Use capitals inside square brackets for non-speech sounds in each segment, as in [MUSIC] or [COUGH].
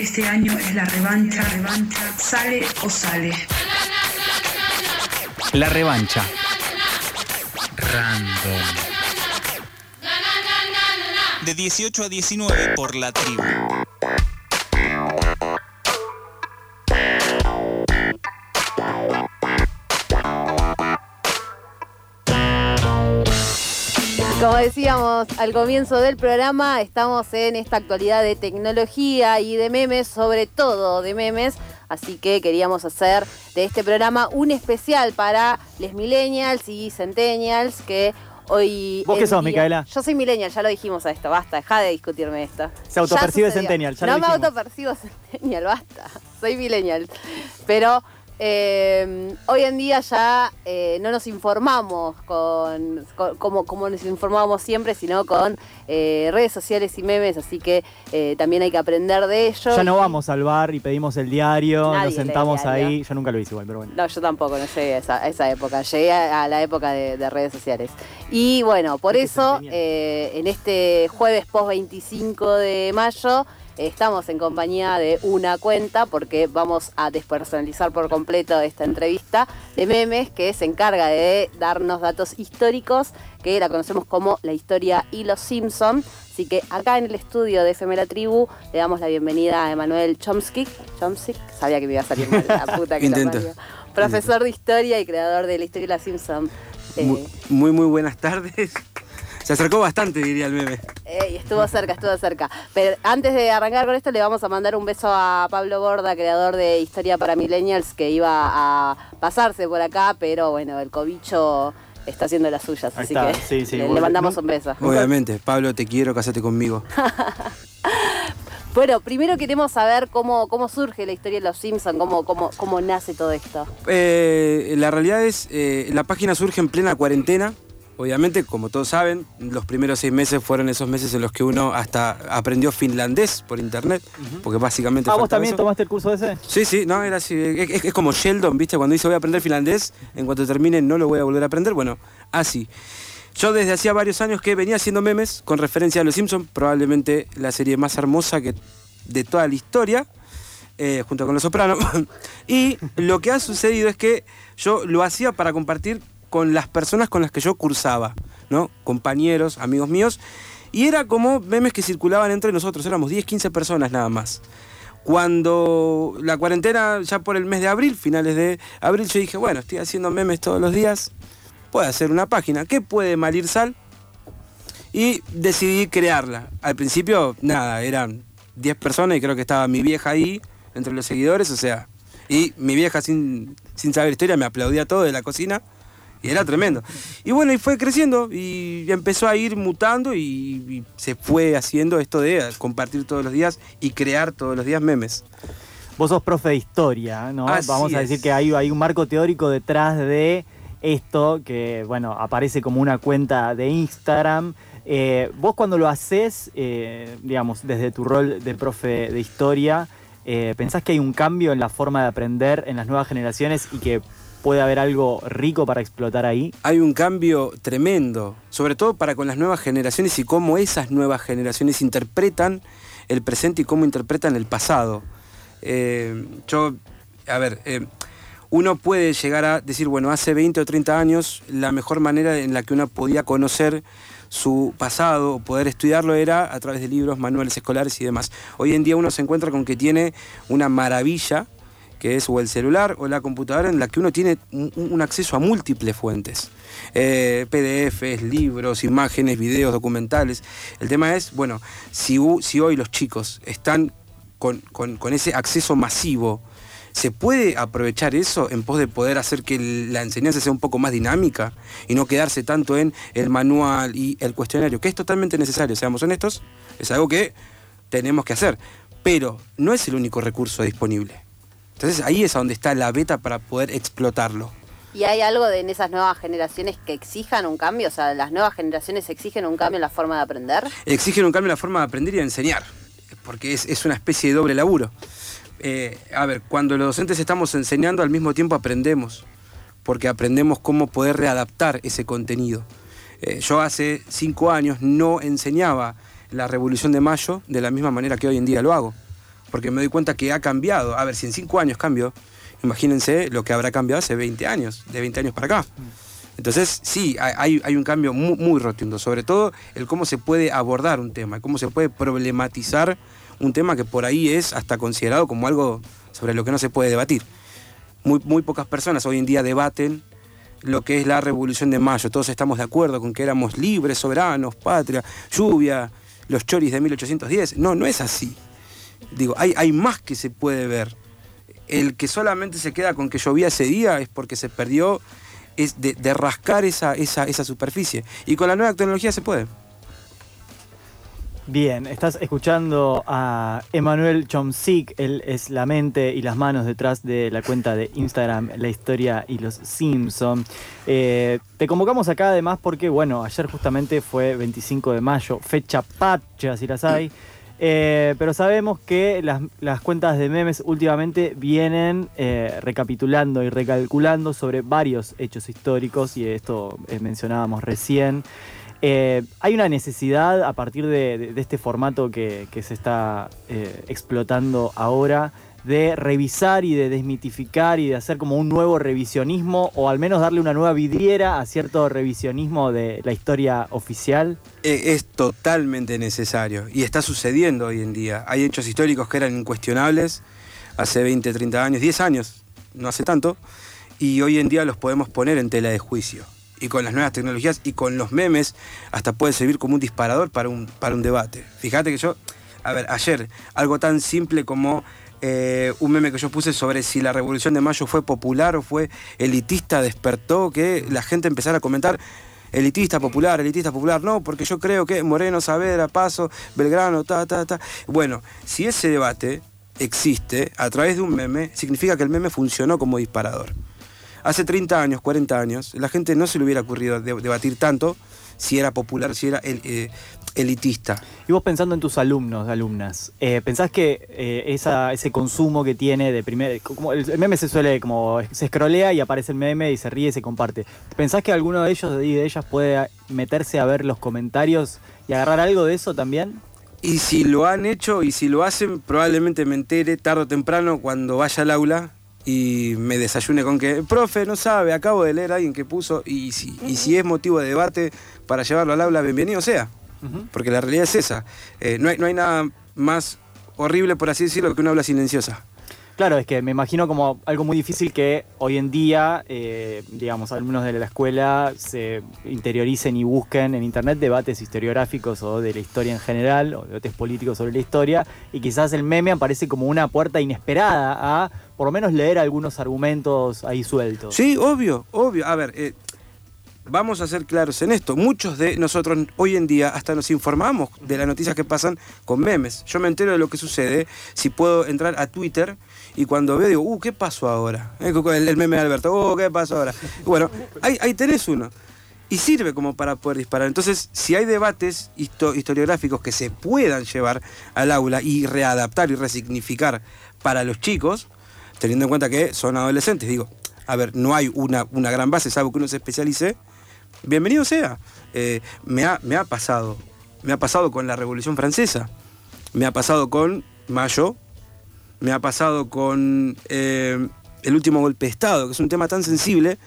Este año es la revancha, revancha, sale o sale. La revancha. Random. De 18 a 19 por la tribu. Decíamos al comienzo del programa, estamos en esta actualidad de tecnología y de memes, sobre todo de memes. Así que queríamos hacer de este programa un especial para les millennials y centennials que hoy... ¿Vos qué sos, día- Micaela? Yo soy millennial, ya lo dijimos a esto, basta, deja de discutirme esto. Se autopercibe centennial, ya No lo me autopercibo [LAUGHS] centennial, basta, soy millennial. Pero eh, hoy en día ya eh, no nos informamos con, con- como, como nos informábamos siempre, sino con eh, redes sociales y memes, así que eh, también hay que aprender de ello. Ya no vamos al bar y pedimos el diario, Nadie nos sentamos diario. ahí. Yo nunca lo hice igual, pero bueno. No, yo tampoco, no llegué a esa, a esa época. Llegué a, a la época de, de redes sociales. Y bueno, por Es que eso, en este jueves post 25 de mayo, estamos en compañía de una cuenta, porque vamos a despersonalizar por completo esta entrevista de memes, que se encarga de darnos datos históricos, que la conocemos como la historia y los Simpson. Así que acá en el estudio de FM La Tribu le damos la bienvenida a Emanuel Chomsky. Chomsky, sabía que me iba a salir mal, la puta que lo Intento. parió. Profesor de historia y creador de la historia de los Simpson. Eh, Muy, muy, muy buenas tardes. Se acercó bastante, diría el meme. eh, estuvo cerca, estuvo cerca. Pero antes de arrancar con esto, le vamos a mandar un beso a Pablo Borda, creador de Historia para Millennials, que iba a pasarse por acá, pero bueno, el cobicho está haciendo las suyas, Ahí así está, que sí, sí, le, mandamos un beso. Obviamente, Pablo, te quiero, casate conmigo. [LAUGHS] Bueno, primero queremos saber cómo, cómo surge la historia de los Simpson, cómo, cómo, cómo nace todo esto. Eh, la realidad es, eh, la página surge en plena cuarentena. Obviamente, como todos saben, los primeros seis meses fueron esos meses en los que uno hasta aprendió finlandés por internet, porque básicamente... Ah, ¿vos también eso. tomaste el curso ese? Sí, sí, no, era así. Es como Sheldon, ¿viste? Cuando dice voy a aprender finlandés, en cuanto termine no lo voy a volver a aprender. Bueno, así. Yo desde hacía varios años que venía haciendo memes con referencia a Los Simpsons, probablemente la serie más hermosa que de toda la historia, eh, junto con Los Sopranos. [LAUGHS] y lo que ha sucedido es que yo lo hacía para compartir con las personas con las que yo cursaba, ¿no? Compañeros, amigos míos. Y era como memes que circulaban entre nosotros, éramos 10, 15 personas nada más. Cuando la cuarentena, ya por el mes de abril, finales de abril, yo dije, bueno, estoy haciendo memes todos los días, puedo hacer una página. ¿Qué puede mal ir sal? Y decidí crearla. Al principio, nada, eran 10 personas y creo que estaba mi vieja ahí, entre los seguidores, o sea, y mi vieja sin, sin saber historia me aplaudía todo de la cocina. Y era tremendo. Y bueno, y fue creciendo y empezó a ir mutando y, y se fue haciendo esto de compartir todos los días y crear todos los días memes. Vos sos profe de historia, ¿no? Así Vamos a decir es. que hay, hay un marco teórico detrás de esto que, bueno, aparece como una cuenta de Instagram. Eh, vos cuando lo haces, eh, digamos, desde tu rol de profe de historia, eh, ¿pensás que hay un cambio en la forma de aprender en las nuevas generaciones y que puede haber algo rico para explotar ahí? Hay un cambio tremendo, sobre todo para con las nuevas generaciones y cómo esas nuevas generaciones interpretan el presente y cómo interpretan el pasado. Eh, yo, a ver, eh, uno puede llegar a decir, bueno, hace 20 o 30 años la mejor manera en la que uno podía conocer su pasado o poder estudiarlo era a través de libros, manuales escolares y demás. Hoy en día uno se encuentra con que tiene una maravilla que es o el celular o la computadora en la que uno tiene un, acceso a múltiples fuentes. Eh, PDFs, libros, imágenes, videos, documentales. El tema es, bueno, si, si hoy los chicos están con, con- ese acceso masivo, ¿se puede aprovechar eso en pos de poder hacer que la enseñanza sea un poco más dinámica y no quedarse tanto en el manual y el cuestionario? Que es totalmente necesario, seamos honestos, es algo que tenemos que hacer, pero no es el único recurso disponible. Entonces ahí es donde está la beta para poder explotarlo. ¿Y hay algo de en esas nuevas generaciones que exijan un cambio? O sea, ¿las nuevas generaciones exigen un cambio en la forma de aprender? Exigen un cambio en la forma de aprender y de enseñar, porque es, es una especie de doble laburo. Eh, a ver, cuando los docentes estamos enseñando, al mismo tiempo aprendemos, porque aprendemos cómo poder readaptar ese contenido. Eh, yo hace cinco años no enseñaba la Revolución de Mayo de la misma manera que hoy en día lo hago. Porque me doy cuenta que ha cambiado. A ver, si en cinco años cambió, imagínense lo que habrá cambiado hace 20 años, de 20 años para acá. Entonces, sí, hay, hay un cambio muy, rotundo, sobre todo el cómo se puede abordar un tema, cómo se puede problematizar un tema que por ahí es hasta considerado como algo sobre lo que no se puede debatir. Muy, muy pocas personas hoy en día debaten lo que es la revolución de mayo. Todos estamos de acuerdo con que éramos libres, soberanos, patria, lluvia, los choris de 1810. No, no es así. Digo, hay, hay más que se puede ver. El que solamente se queda con que llovía ese día es porque se perdió es de, rascar esa, esa, esa superficie. Y con la nueva tecnología se puede. Bien, estás escuchando a Emanuel Chomsik, él es la mente y las manos detrás de la cuenta de Instagram La Historia y los Simpson. Eh, te convocamos acá además porque, bueno, ayer justamente fue 25 de mayo, fecha patria si las hay, eh, pero sabemos que las, las cuentas de memes últimamente vienen eh, recapitulando y recalculando sobre varios hechos históricos y esto eh, mencionábamos recién. Hay una necesidad a partir de, este formato que, se está explotando ahora de revisar y de desmitificar y de hacer como un nuevo revisionismo o al menos darle una nueva vidriera a cierto revisionismo de la historia oficial. Eh, Es totalmente necesario y está sucediendo hoy en día. Hay hechos históricos que eran incuestionables hace 20, 30 años, 10 años, no hace tanto, y hoy en día los podemos poner en tela de juicio. Y con las nuevas tecnologías y con los memes, hasta puede servir como un disparador para un, para un debate. Fíjate que yo, a ver, ayer, algo tan simple como eh, un meme que yo puse sobre si la Revolución de Mayo fue popular o fue elitista, despertó que la gente empezara a comentar elitista popular, elitista popular, no, porque yo creo que Moreno, Saavedra, Paso, Belgrano, ta, ta, ta. Bueno, si ese debate existe a través de un meme, significa que el meme funcionó como disparador. Hace 30 años, 40 años, la gente no se le hubiera ocurrido de- debatir tanto si era popular, si era el- eh, elitista. Y vos pensando en tus alumnos, alumnas, eh, ¿pensás que eh, esa- ese consumo que tiene de primer... Como el el meme se suele como... se escrolea y aparece el meme y se ríe y se comparte. ¿Pensás que alguno de ellos y de ellas puede meterse a ver los comentarios y agarrar algo de eso también? Y si lo han hecho y si lo hacen, probablemente me entere tarde o temprano cuando vaya al aula y me desayune con que, profe, no sabe, acabo de leer a alguien que puso, y si, y si es motivo de debate para llevarlo al aula, bienvenido sea. Porque la realidad es esa. Eh, no, hay, no hay nada más horrible, por así decirlo, que una aula silenciosa. Claro, es que me imagino como algo muy difícil que hoy en día, eh, digamos, alumnos de la escuela se interioricen y busquen en internet debates historiográficos o de la historia en general, o debates políticos sobre la historia, y quizás el meme aparece como una puerta inesperada a por lo menos leer algunos argumentos ahí sueltos. Sí, obvio, obvio. A ver, eh, vamos a ser claros en esto. Muchos de nosotros hoy en día hasta nos informamos de las noticias que pasan con memes. Yo me entero de lo que sucede si puedo entrar a Twitter y cuando veo digo, uh, ¿qué pasó ahora? Eh, El, meme de Alberto, uh, ¿qué pasó ahora? Bueno, ahí, tenés uno. Y sirve como para poder disparar. Entonces, si hay debates histo- historiográficos que se puedan llevar al aula y readaptar y resignificar para los chicos, teniendo en cuenta que son adolescentes, digo, a ver, no hay una, una gran base, salvo que uno se especialice, bienvenido sea. Eh, me, ha, me ha pasado, me ha pasado con la Revolución Francesa, me ha pasado con Mayo, me ha pasado con eh, el último golpe de Estado, que es un tema tan sensible,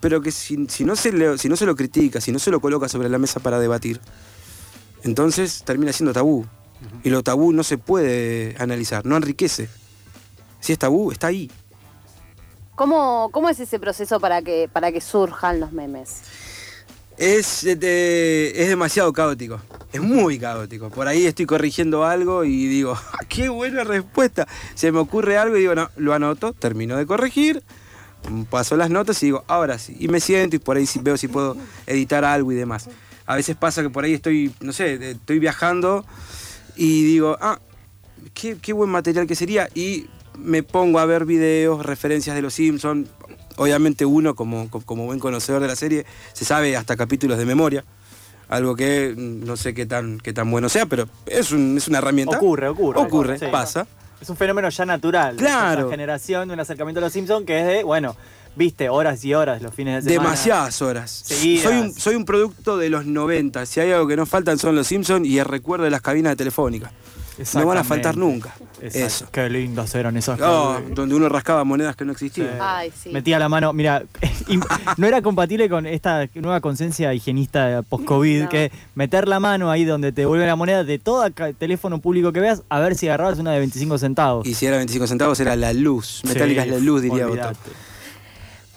pero que si, si no se le- si no se lo critica, si no se lo coloca sobre la mesa para debatir, entonces termina siendo tabú. Y lo tabú no se puede analizar, no enriquece. Si es tabú, está ahí. ¿Cómo, ¿Cómo es ese proceso para que, para que surjan los memes? Es, de- es demasiado caótico. Es muy caótico. Por ahí estoy corrigiendo algo y digo, [LAUGHS] "Ah, qué buena respuesta. Se me ocurre algo y digo, no, lo anoto, termino de corregir, paso las notas y digo, ahora sí. Y me siento y por ahí veo si puedo editar algo y demás. A veces pasa que por ahí estoy, no sé, estoy viajando y digo, ah, qué, qué buen material que sería. Y me pongo a ver videos, referencias de los Simpsons. Obviamente uno, como, como- buen conocedor de la serie, se sabe hasta capítulos de memoria. Algo que mm, no sé qué tan, qué tan bueno sea, pero es, un- es una herramienta. Ocurre, ocurre. Ocurre, Sí. pasa. Es un fenómeno ya natural. Claro. esta generación de un acercamiento a los Simpsons que es de, bueno, viste, horas y horas los fines de semana. Demasiadas horas. Seguidas. Soy un, soy un producto de los 90. Si hay algo que no faltan son los Simpsons y el recuerdo de las cabinas de telefónica. No van a faltar nunca. Exacto. Eso. Qué lindas eran esas Oh, cosas. donde uno rascaba monedas que no Sí. existían. Ay, sí. Metía la mano, mira, [LAUGHS] no era compatible con esta nueva conciencia higienista post-COVID, No. que meter la mano ahí donde te vuelve la moneda de todo teléfono público que veas, a ver si agarrabas una de 25 centavos. Y si era 25 centavos era la luz. Metálica Sí, es la luz, diría Otto.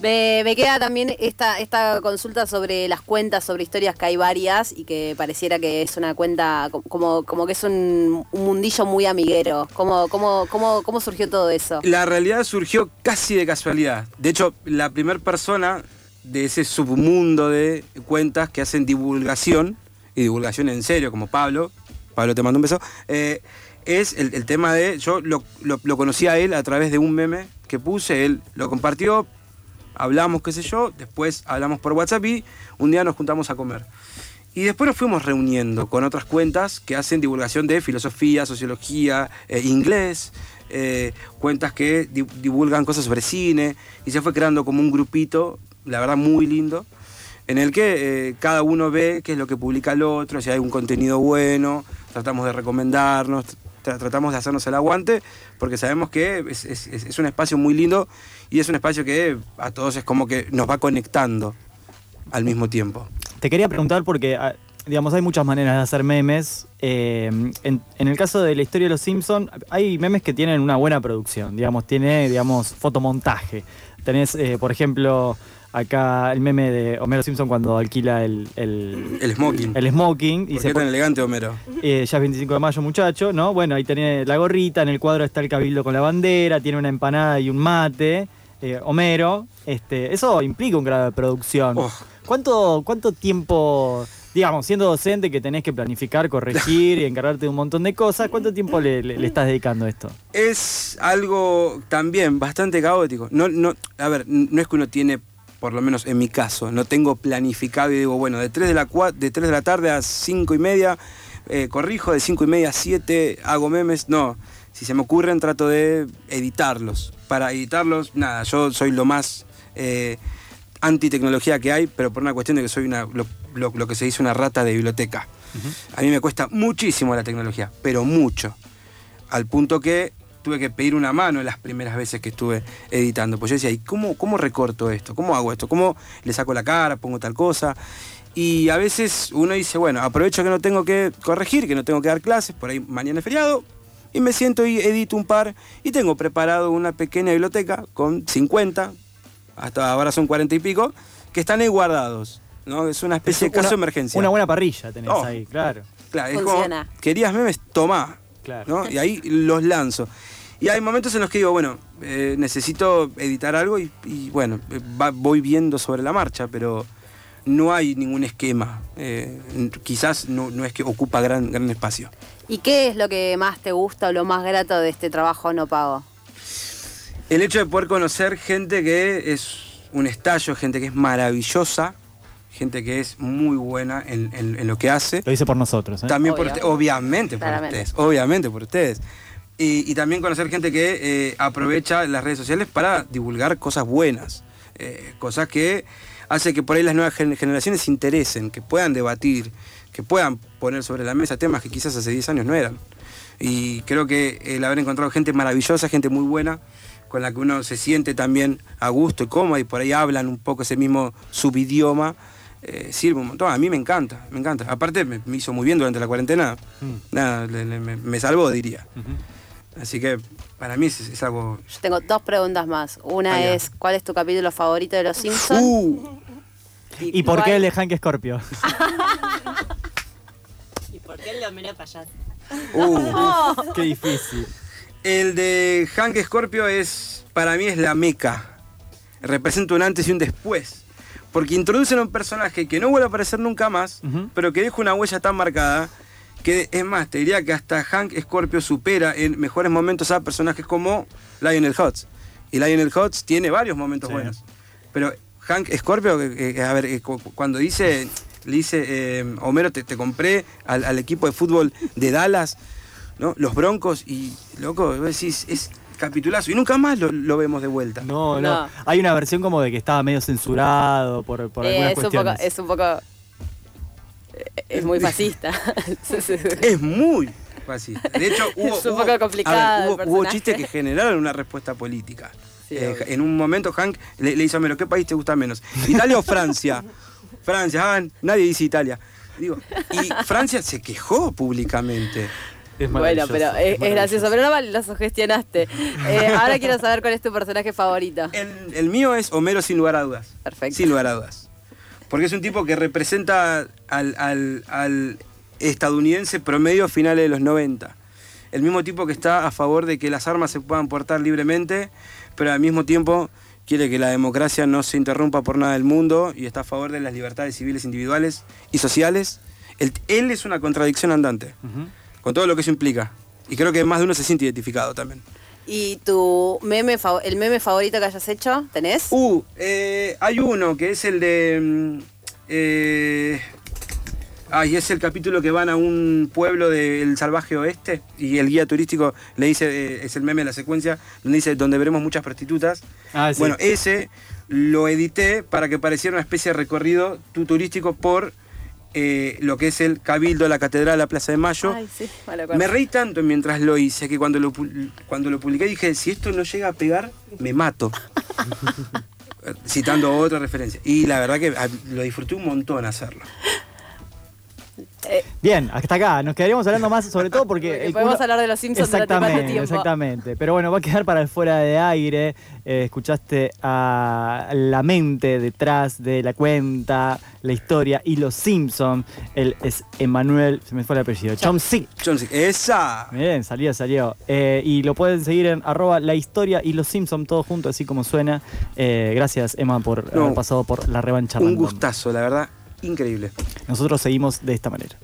Me, queda también esta, esta consulta sobre las cuentas, sobre historias que hay varias y que pareciera que es una cuenta co- como, como que es un, un mundillo muy amiguero. ¿Cómo, cómo, cómo, ¿Cómo surgió todo eso? La realidad surgió casi de casualidad. De hecho, la primera persona de ese submundo de cuentas que hacen divulgación, y divulgación en serio, como Pablo, Pablo te mando un beso, eh, es el, tema de, yo lo- lo conocí a él a través de un meme que puse, él lo compartió, hablamos, qué sé yo, después hablamos por WhatsApp y un día nos juntamos a comer. Y después nos fuimos reuniendo con otras cuentas que hacen divulgación de filosofía, sociología, eh, inglés, eh, cuentas que di- divulgan cosas sobre cine, y se fue creando como un grupito, la verdad muy lindo, en el que eh, cada uno ve qué es lo que publica el otro, si hay un contenido bueno, tratamos de recomendarnos, tra- tratamos de hacernos el aguante, porque sabemos que es, un espacio muy lindo y es un espacio que a todos es como que nos va conectando al mismo tiempo. Te quería preguntar porque, ah, digamos, hay muchas maneras de hacer memes. Eh, en, en el caso de la historia de los Simpsons, hay memes que tienen una buena producción, digamos, tiene, digamos, fotomontaje. Tenés, eh, por ejemplo, acá el meme de Homero Simpson cuando alquila el, el, El smoking. el smoking y ¿Por se qué pone- tan elegante, Homero? eh, ya es 25 de mayo, muchacho, ¿no? Bueno, ahí tiene la gorrita, en el cuadro está el cabildo con la bandera, tiene una empanada y un mate, eh, Homero. Este, eso implica un grado de producción. Oh. ¿Cuánto, ¿Cuánto tiempo, digamos, siendo docente que tenés que planificar, corregir y encargarte de un montón de cosas, cuánto tiempo le, le- le estás dedicando a esto? Es algo también bastante caótico. No, no, a ver, no es que uno tiene, por lo menos en mi caso, no tengo planificado y digo, bueno, de 3 de la, cua- de 3 de la tarde a 5 y media eh, corrijo, de 5 y media a 7 hago memes. No, si se me ocurren trato de editarlos. Para editarlos, nada, yo soy lo más eh, antitecnología que hay, pero por una cuestión de que soy una, lo, lo- lo que se dice una rata de biblioteca. A mí me cuesta muchísimo la tecnología, pero mucho al punto que tuve que pedir una mano las primeras veces que estuve editando. Pues yo decía, ¿y cómo, cómo recorto esto? ¿Cómo hago esto? ¿Cómo le saco la cara? ¿Pongo tal cosa? Y a veces uno dice, bueno, aprovecho que no tengo que corregir, que no tengo que dar clases, por ahí mañana es feriado, y me siento y edito un par, y tengo preparado una pequeña biblioteca con 50, hasta ahora son 40 y pico, que están ahí guardados. ¿no? Es una especie de caso de emergencia. Una buena parrilla tenés Oh. ahí, claro. Claro, es Funciona. como, querías memes, tomá. Claro. ¿no? Y ahí los lanzo. Y hay momentos en los que digo, bueno, eh, necesito editar algo y, y, bueno, va- voy viendo sobre la marcha, pero no hay ningún esquema. Eh, quizás no, no es que ocupa gran, gran espacio. ¿Y qué es lo que más te gusta o lo más grato de este trabajo no pago? El hecho de poder conocer gente que es un estallo, gente que es maravillosa, gente que es muy buena en, en- en lo que hace. Lo hice por nosotros, ¿eh? También por Obvio. usted- obviamente por Claramente. ustedes, obviamente por ustedes. Y, y también conocer gente que eh, aprovecha las redes sociales para divulgar cosas buenas, eh, cosas que hace que por ahí las nuevas gen- generaciones se interesen, que puedan debatir, que puedan poner sobre la mesa temas que quizás hace 10 años no eran. Y creo que el haber encontrado gente maravillosa, gente muy buena, con la que uno se siente también a gusto y cómodo y por ahí hablan un poco ese mismo subidioma, eh, sirve un montón. A mí me encanta, me encanta. Aparte me, me hizo muy bien durante la cuarentena. Nada, le- le- me, me salvó, diría. Así que para mí es, es algo... Yo tengo dos preguntas más. Una es, ¿cuál es tu capítulo favorito de Los Simpsons? Uh, ¿Y por qué el de Hank Scorpio? [LAUGHS] ¿Y por qué el de Homero Payaso? uh. qué difícil. El de Hank Scorpio es, para mí es la meca. Representa un antes y un después. Porque introducen a un personaje que no vuelve a aparecer nunca más, pero que deja una huella tan marcada que es más, te diría que hasta Hank Scorpio supera en mejores momentos a personajes como Lionel Hutz. Y Lionel Hutz tiene varios momentos Sí. buenos. Pero Hank Scorpio, eh, a ver, eh, cu- cu- cuando dice, le dice, eh, Homero, te, te compré al, al equipo de fútbol de Dallas, ¿no? Los Broncos, y loco, vos decís, es capitulazo. Y nunca más lo, lo vemos de vuelta. No, no, No. Hay una versión como de que estaba medio censurado por, por Eh, algunas es, un poco, cuestiones. es un poco. eh, Es muy fascista. [LAUGHS] Es muy, así. De hecho, hubo, Es un hubo- poco a ver, complicado el hubo- hubo personaje. chistes que generaron una respuesta política. Sí, Eh, en un momento Hank le, le hizo a Melo, ¿qué país te gusta menos? ¿Italia o Francia? Francia, ah, nadie dice Italia. Digo, y Francia se quejó públicamente. Es Bueno, pero es, gracioso, pero no mal lo sugestionaste. Eh, ahora quiero saber cuál es tu personaje favorito. El, el mío es Homero sin lugar a dudas. Perfecto. Sin lugar a dudas. Porque es un tipo que representa al, al- al estadounidense promedio finales de los 90. El mismo tipo que está a favor de que las armas se puedan portar libremente, pero al mismo tiempo quiere que la democracia no se interrumpa por nada del mundo y está a favor de las libertades civiles individuales y sociales. Él, él es una contradicción andante, Ujú. Con todo lo que eso implica. Y creo que más de uno se siente identificado también. ¿Y tu meme, el meme favorito que hayas hecho? ¿Tenés? Uh, eh, hay uno que es el de. mm, Eh, ay, es el capítulo que van a un pueblo del salvaje oeste y el guía turístico le dice, eh, es el meme de la secuencia, donde dice, donde veremos muchas prostitutas. Ah, sí. Bueno, ese lo edité para que pareciera una especie de recorrido tu- turístico por eh, lo que es el Cabildo, la Catedral, la Plaza de Mayo. Ay, sí, me reí tanto mientras lo hice que cuando lo, cuando lo publiqué dije, si esto no llega a pegar, me mato. [LAUGHS] Citando otra referencia. Y la verdad que ah, lo disfruté un montón hacerlo. Bien, hasta acá. Nos quedaríamos hablando más, sobre todo porque. Porque el podemos culo- hablar de los Simpsons durante Exactamente, tiempo. exactamente. Pero bueno, va a quedar para el fuera de aire. Eh, escuchaste a la mente detrás de la cuenta, la historia y los Simpsons. Él es Emanuel, se me fue el apellido. Chomsky. Johnson, esa. Bien, salió, salió. Eh, y lo pueden seguir en arroba la historia y los Simpsons, todo junto, así como suena. Eh, gracias, Emma, por No. haber pasado por la revancha. Un random. gustazo, la verdad, increíble. Nosotros seguimos de esta manera.